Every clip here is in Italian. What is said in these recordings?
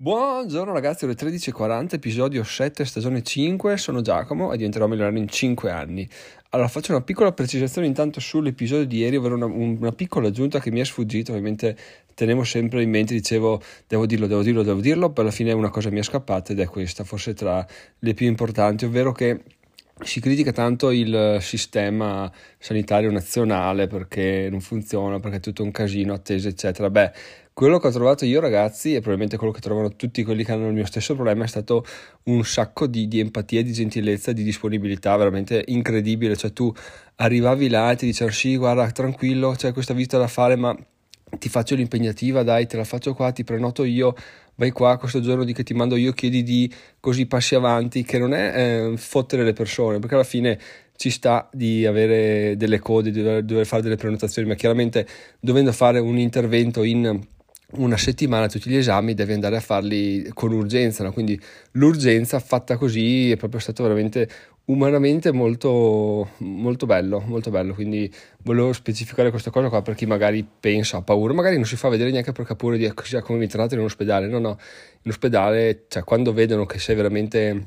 Buongiorno ragazzi, ore 13.40, episodio 7, stagione 5, sono Giacomo e diventerò milionario in 5 anni. Allora faccio una piccola precisazione intanto sull'episodio di ieri, ovvero una, una piccola aggiunta che mi è sfuggita, ovviamente tenevo sempre in mente, dicevo devo dirlo, devo dirlo, devo dirlo, poi alla fine una cosa mi è scappata ed è questa, forse tra le più importanti, ovvero che si critica tanto il sistema sanitario nazionale perché non funziona, perché è tutto un casino, attesa, eccetera. Beh, quello che ho trovato io, ragazzi, e probabilmente quello che trovano tutti quelli che hanno il mio stesso problema, è stato un sacco di, di empatia, di gentilezza, di disponibilità veramente incredibile. Cioè, tu arrivavi là e ti dicevano: Sì, guarda, tranquillo, c'è questa visita da fare, ma ti faccio l'impegnativa, dai, te la faccio qua, ti prenoto io, vai qua questo giorno di che ti mando io, chiedi di così passi avanti, che non è eh, fottere le persone, perché alla fine ci sta di avere delle code, di dover, dover fare delle prenotazioni, ma chiaramente dovendo fare un intervento in una settimana tutti gli esami devi andare a farli con urgenza, no? quindi l'urgenza fatta così è proprio stato veramente umanamente molto, molto bello, molto bello, quindi volevo specificare questa cosa qua per chi magari pensa, ha paura, magari non si fa vedere neanche ha paura di chissà come mi tratto in ospedale, no no, in ospedale, cioè quando vedono che sei veramente,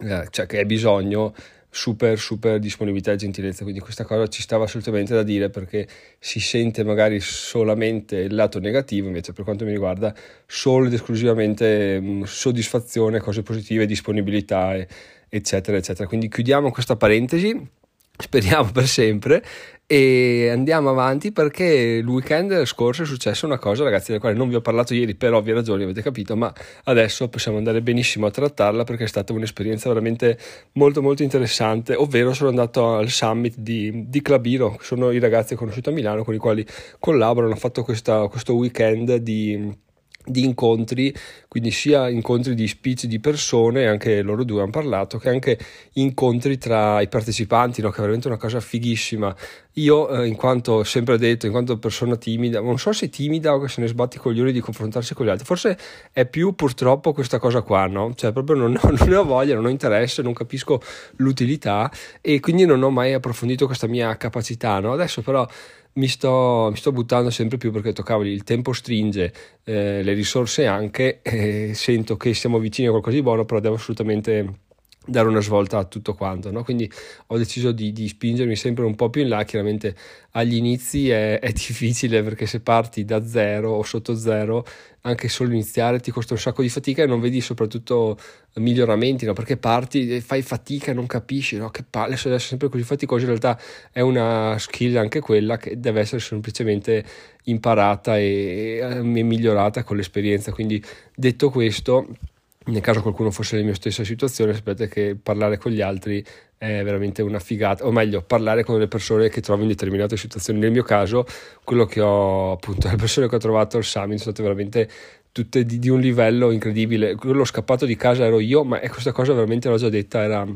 eh, cioè che hai bisogno, super super disponibilità e gentilezza. Quindi questa cosa ci stava assolutamente da dire perché si sente magari solamente il lato negativo invece per quanto mi riguarda solo ed esclusivamente mh, mm, soddisfazione cose positive disponibilità e, eccetera eccetera. Quindi chiudiamo questa parentesi speriamo per sempre. E andiamo avanti perché il weekend scorso è successa una cosa ragazzi della quale non vi ho parlato ieri per ovvie ragioni avete capito ma adesso possiamo andare benissimo a trattarla perché è stata un'esperienza veramente molto molto interessante. Ovvero sono andato al summit di, di Clubiro sono i ragazzi che ho conosciuto a Milano con i quali collaboro hanno fatto questa, questo weekend di di incontri, quindi sia incontri di speech di persone, anche loro due hanno parlato, che anche incontri tra i partecipanti, no? che è veramente una cosa fighissima. Io, eh, in quanto sempre detto, in quanto persona timida, non so se timida o che se ne sbatti i coglioni di confrontarsi con gli altri, forse è più purtroppo questa cosa qua, no? Cioè, proprio non, non ne ho voglia, non ho interesse, non capisco l'utilità e quindi non ho mai approfondito questa mia capacità, no? Adesso però mi sto, mi sto, buttando sempre più perché toccavo il tempo stringe, eh, le risorse anche, eh, sento che siamo vicini a qualcosa di buono, però devo assolutamente dare una svolta a tutto quanto, no? quindi ho deciso di, di, spingermi sempre un po' più in là, chiaramente agli inizi è, è, difficile perché se parti da zero o sotto zero, anche solo iniziare ti costa un sacco di fatica e non vedi soprattutto miglioramenti, no? perché parti e fai fatica e non capisci, no? che palle, se essere sempre così faticoso, in realtà è una skill anche quella che deve essere semplicemente imparata e, e migliorata con l'esperienza, quindi detto questo nel caso qualcuno fosse nella mia stessa situazione, sapete che parlare con gli altri è veramente una figata, o meglio, parlare con le persone che trovo in determinate situazioni. Nel mio caso, quello che ho appunto, le persone che ho trovato al summit sono state veramente tutte di, di un livello incredibile. Quello scappato di casa ero io, ma questa cosa veramente l'ho già detta, era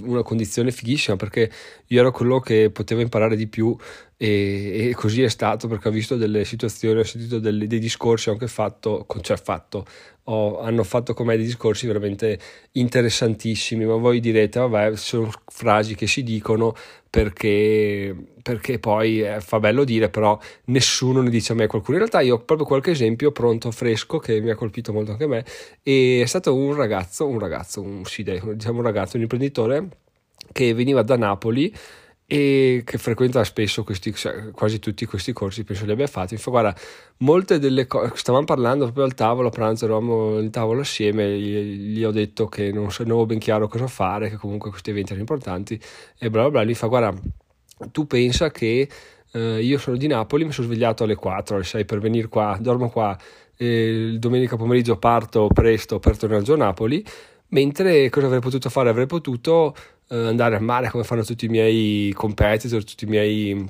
una condizione fighissima perché io ero quello che poteva imparare di più e, e così è stato perché ho visto delle situazioni, ho sentito delle, dei discorsi, anche fatto, cioè fatto, ho, hanno fatto con me dei discorsi veramente interessantissimi, ma voi direte, vabbè, sono frasi che si dicono perché, perché poi eh, fa bello dire, però nessuno ne dice a me qualcuno. In realtà io ho proprio qualche esempio pronto, fresco, che mi ha colpito molto anche a me, e è stato un ragazzo, un ragazzo, un, sì, diciamo un ragazzo, un imprenditore che veniva da Napoli e che frequenta spesso questi, quasi tutti questi corsi, penso li abbia fatti. Mi guarda, molte delle cose, stavamo parlando proprio al tavolo, a pranzo eravamo al tavolo assieme, gli, gli ho detto che non, avevo ben chiaro cosa fare, che comunque questi eventi erano importanti e bla bla bla. Mi fa, guarda, tu pensa che eh, io sono di Napoli, mi sono svegliato alle 4, alle 6 per venire qua, dormo qua, e domenica pomeriggio parto presto per tornare giù a Napoli, mentre cosa avrei potuto fare? Avrei potuto eh, andare al mare come fanno tutti i miei competitor, tutti i miei,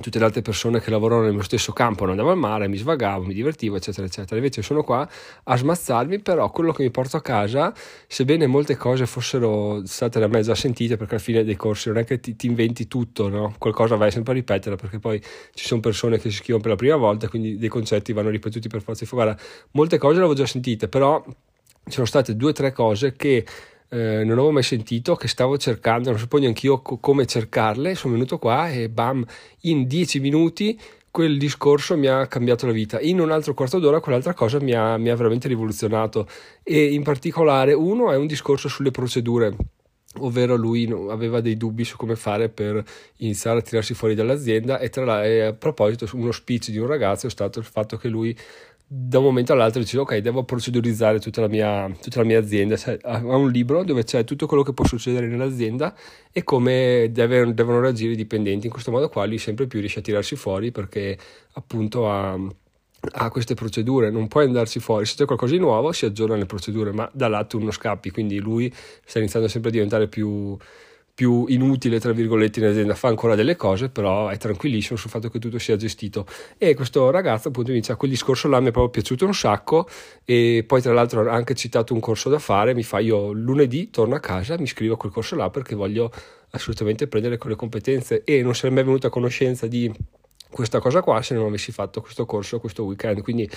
tutte le altre persone che lavorano nel mio stesso campo. Non andavo al mare, mi svagavo, mi divertivo, eccetera, eccetera. Invece sono qua a smazzarmi, però quello che mi porto a casa, sebbene molte cose fossero state da me già sentite, perché alla fine dei corsi non è che ti, ti inventi tutto, no? qualcosa vai sempre a ripetere, perché poi ci sono persone che si iscrivono per la prima volta, quindi dei concetti vanno ripetuti per forza di guarda, molte cose le avevo già sentite, però sono state due o tre cose che eh, non avevo mai sentito, che stavo cercando, non sapevo neanche io co- come cercarle, sono venuto qua e bam, in dieci minuti quel discorso mi ha cambiato la vita. In un altro quarto d'ora quell'altra cosa mi ha, mi ha veramente rivoluzionato e in particolare uno è un discorso sulle procedure ovvero lui aveva dei dubbi su come fare per iniziare a tirarsi fuori dall'azienda e, tra l'altro a proposito uno speech di un ragazzo è stato il fatto che lui da un momento all'altro dice ok devo procedurizzare tutta la mia, tutta la mia azienda. Cioè, ha un libro dove c'è tutto quello che può succedere nell'azienda e come deve, devono reagire i dipendenti. In questo modo qua lui sempre più riesce a tirarsi fuori perché appunto ha, ha queste procedure. Non puoi andarsi fuori. Se c'è qualcosa di nuovo si aggiornano le procedure ma da là tu non scappi. Quindi lui sta iniziando sempre a diventare più più inutile, tra virgolette, in azienda, fa ancora delle cose, però è tranquillissimo sul fatto che tutto sia gestito. E questo ragazzo appunto inizia quel discorso là, mi è proprio piaciuto un sacco e poi tra l'altro ha anche citato un corso da fare, mi fa io lunedì torno a casa, mi iscrivo a quel corso là perché voglio assolutamente prendere quelle competenze e non sarei mai venuto a conoscenza di questa cosa qua se non avessi fatto questo corso questo weekend quindi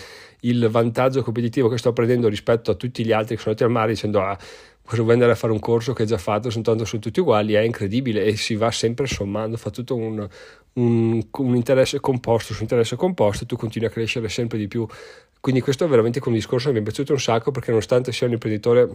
il vantaggio competitivo che sto prendendo rispetto a tutti gli altri che sono andati al mare dicendo ah cosa vuoi andare a fare un corso che hai già fatto, sono tanto sono tutti uguali, è incredibile e si va sempre sommando, fa tutto un, un, un interesse composto su interesse composto e tu continui a crescere sempre di più. Quindi questo è veramente un discorso che mi è piaciuto un sacco perché nonostante sia un imprenditore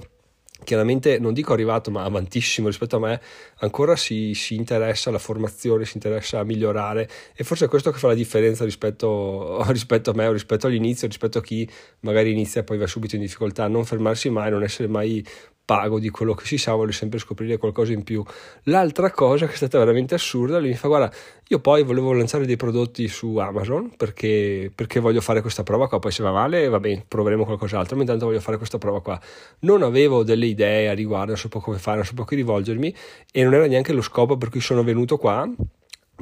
chiaramente non dico arrivato ma avantissimo rispetto a me ancora si, si, interessa alla formazione si interessa a migliorare e forse è questo che fa la differenza rispetto, rispetto a me o rispetto all'inizio rispetto a chi magari inizia e poi va subito in difficoltà. Non fermarsi mai non essere mai pago di quello che si sa, voglio sempre scoprire qualcosa in più. L'altra cosa che è stata veramente assurda, lui mi fa guarda, io poi volevo lanciare dei prodotti su Amazon perché, perché voglio fare questa prova qua, poi se va male va bene, proveremo qualcos'altro, ma intanto voglio fare questa prova qua. Non avevo delle idee a riguardo, non sapevo come fare, non sapevo a chi rivolgermi e non era neanche lo scopo per cui sono venuto qua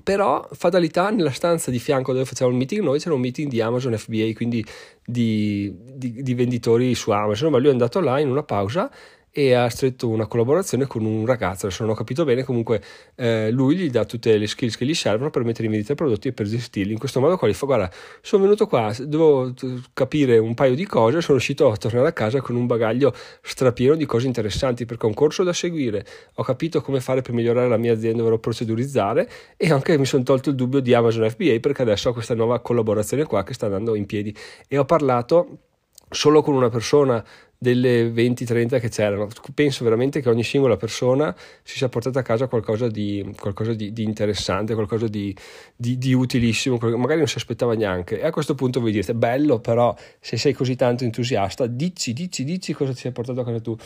però fatalità nella stanza di fianco dove facciamo il meeting noi c'era un meeting di Amazon FBA quindi di, di, di venditori su Amazon ma lui è andato là in una pausa e ha stretto una collaborazione con un ragazzo, se non ho capito bene, comunque eh, lui gli dà tutte le skills che gli servono per mettere in vendita i prodotti e per gestirli. In questo modo qua gli fa guarda, sono venuto qua, devo capire un paio di cose, sono riuscito a tornare a casa con un bagaglio strapieno di cose interessanti perché ho un corso da seguire, ho capito come fare per migliorare la mia azienda, dovrò procedurizzare e anche mi sono tolto il dubbio di Amazon FBA perché adesso ho questa nuova collaborazione qua che sta andando in piedi e ho parlato solo con una persona delle 20-30 che c'erano. Penso veramente che ogni singola persona si sia portata a casa qualcosa di, qualcosa di, di interessante, qualcosa di, di, utilissimo, magari non si aspettava neanche. E a questo punto voi direte, bello, però se sei così tanto entusiasta, dici, dici, dici cosa ti sei portato a casa tu.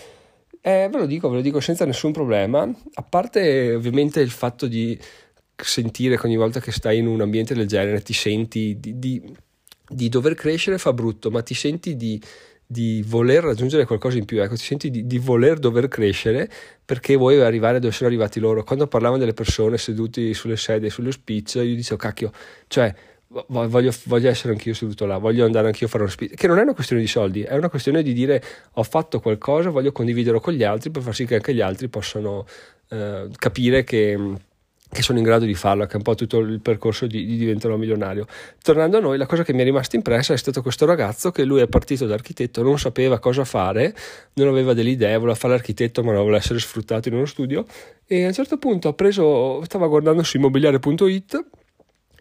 Eh, ve lo dico, ve lo dico senza nessun problema, a parte ovviamente il fatto di sentire che ogni volta che stai in un ambiente del genere ti senti di, di dover crescere fa brutto, ma ti senti di di voler raggiungere qualcosa in più, ecco, ti senti di, di, voler dover crescere perché vuoi arrivare dove sono arrivati loro. Quando parlavano delle persone seduti sulle sedie, sullo speech, io dicevo, cacchio, cioè voglio, voglio, essere anch'io seduto là, voglio andare anch'io a fare uno speech, che non è una questione di soldi, è una questione di dire ho fatto qualcosa, voglio condividerlo con gli altri per far sì che anche gli altri possano eh, capire che che sono in grado di farlo, che è un po' tutto il percorso di, di diventare milionario. Tornando a noi, la cosa che mi è rimasta impressa è stato questo ragazzo che lui è partito da architetto, non sapeva cosa fare, non aveva delle idee, voleva fare l'architetto ma non voleva essere sfruttato in uno studio e a un certo punto ha preso, stava guardando su immobiliare.it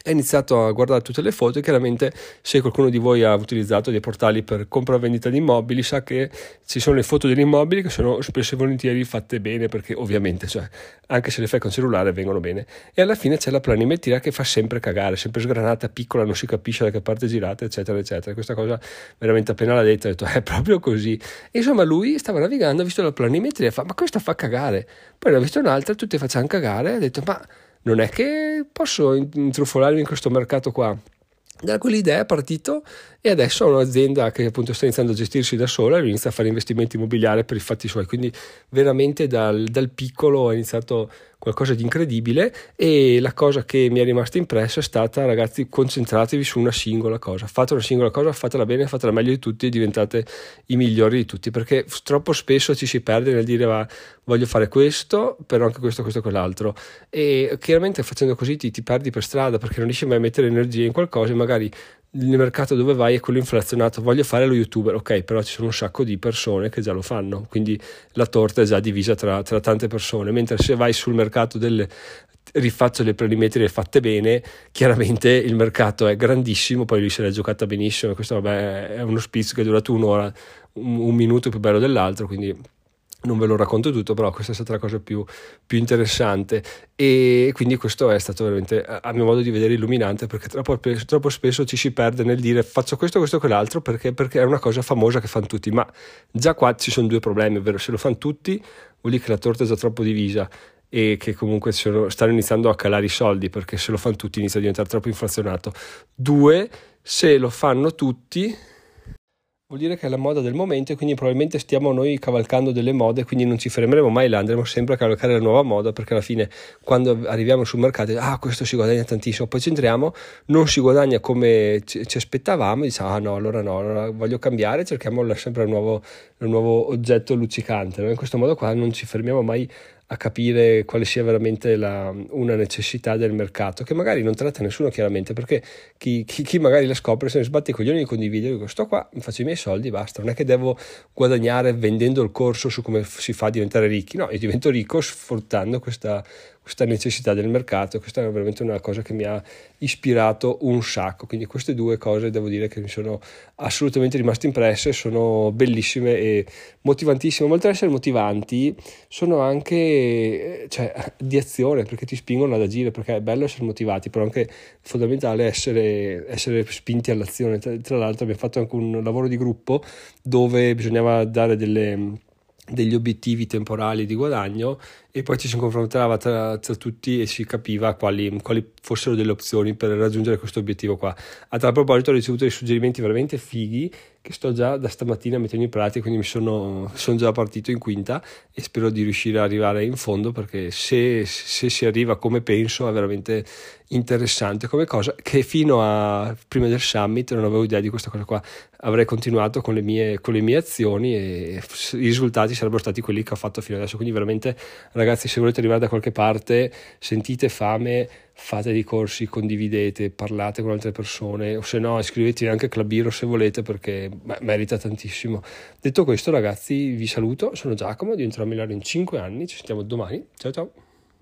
ha iniziato a guardare tutte le foto e chiaramente se qualcuno di voi ha utilizzato dei portali per compra e vendita di immobili sa che ci sono le foto degli immobili che sono spesso e volentieri fatte bene perché ovviamente cioè, anche se le fai con cellulare vengono bene. E alla fine c'è la planimetria che fa sempre cagare sempre sgranata, piccola, non si capisce da che parte girate eccetera eccetera. Questa cosa veramente appena l'ha detta ha detto è proprio così insomma lui stava navigando ha visto la planimetria e fa ma questa fa cagare poi ne ha visto un'altra tutte facciano cagare ha detto ma non è che posso intrufolarmi in questo mercato qua. Da quell'idea è partito e adesso ha un'azienda che appunto sta iniziando a gestirsi da sola e inizia a fare investimenti immobiliari per i fatti suoi. Quindi veramente dal, dal piccolo ha iniziato qualcosa di incredibile e la cosa che mi è rimasta impressa è stata ragazzi concentratevi su una singola cosa. Fate una singola cosa, fatela bene, fatela meglio di tutti e diventate i migliori di tutti perché troppo spesso ci si perde nel dire va, voglio fare questo però anche questo, questo e quell'altro. E chiaramente facendo così ti, ti perdi per strada perché non riesci mai a mettere energia in qualcosa e magari il mercato dove vai è quello inflazionato, voglio fare lo youtuber, ok, però ci sono un sacco di persone che già lo fanno, quindi la torta è già divisa tra, tra tante persone, mentre se vai sul mercato del rifaccio le planimetrie fatte bene, chiaramente il mercato è grandissimo, poi lui se l'è giocata benissimo, questo vabbè, è uno spizzo che è durato un'ora, un, un minuto più bello dell'altro, quindi non ve lo racconto tutto, però questa è stata la cosa più, più, interessante e quindi questo è stato veramente, a mio modo di vedere, illuminante perché troppo, troppo spesso ci si perde nel dire faccio questo, questo e quell'altro perché, perché, è una cosa famosa che fanno tutti, ma già qua ci sono due problemi, ovvero se lo fanno tutti vuol dire che la torta è già troppo divisa e che comunque sono, stanno iniziando a calare i soldi perché se lo fanno tutti inizia a diventare troppo inflazionato. Due, se lo fanno tutti Vuol dire che è la moda del momento e quindi probabilmente stiamo noi cavalcando delle mode, quindi non ci fermeremo mai là, andremo sempre a cavalcare la nuova moda perché alla fine quando arriviamo sul mercato, ah questo si guadagna tantissimo, poi ci entriamo, non si guadagna come ci, ci aspettavamo, diciamo ah no, allora no, allora voglio cambiare, cerchiamo sempre il nuovo, il nuovo oggetto luccicante, no? in questo modo qua non ci fermiamo mai a capire quale sia veramente la, una necessità del mercato, che magari non tratta nessuno chiaramente, perché chi, chi, chi magari la scopre se ne sbatte i coglioni di condividere, dico sto qua, mi faccio i miei soldi, basta, non è che devo guadagnare vendendo il corso su come si fa a diventare ricchi, no, io divento ricco sfruttando questa, questa necessità del mercato, questa è veramente una cosa che mi ha ispirato un sacco, quindi queste due cose devo dire che mi sono assolutamente rimaste impresse, sono bellissime e motivantissime, ma oltre ad essere motivanti sono anche cioè, di azione perché ti spingono ad agire, perché è bello essere motivati, però anche fondamentale essere, essere spinti all'azione, tra, tra l'altro abbiamo fatto anche un lavoro di gruppo dove bisognava dare delle degli obiettivi temporali di guadagno e poi ci si confrontava tra, tra tutti e si capiva quali, quali, fossero delle opzioni per raggiungere questo obiettivo qua. A tal proposito ho ricevuto dei suggerimenti veramente fighi che sto già da stamattina mettendo in pratica, quindi mi sono, sono già partito in quinta e spero di riuscire ad arrivare in fondo perché se, se si arriva come penso è veramente interessante come cosa che fino a prima del summit non avevo idea di questa cosa qua. Avrei continuato con le mie, con le mie azioni e i risultati sarebbero stati quelli che ho fatto fino adesso. Quindi veramente ragazzi se volete arrivare da qualche parte sentite fame fate dei corsi condividete parlate con altre persone o se no iscrivetevi anche a Clubiro se volete perché beh, merita tantissimo. Detto questo ragazzi vi saluto sono Giacomo diventerò a Milano in 5 anni ci sentiamo domani. Ciao ciao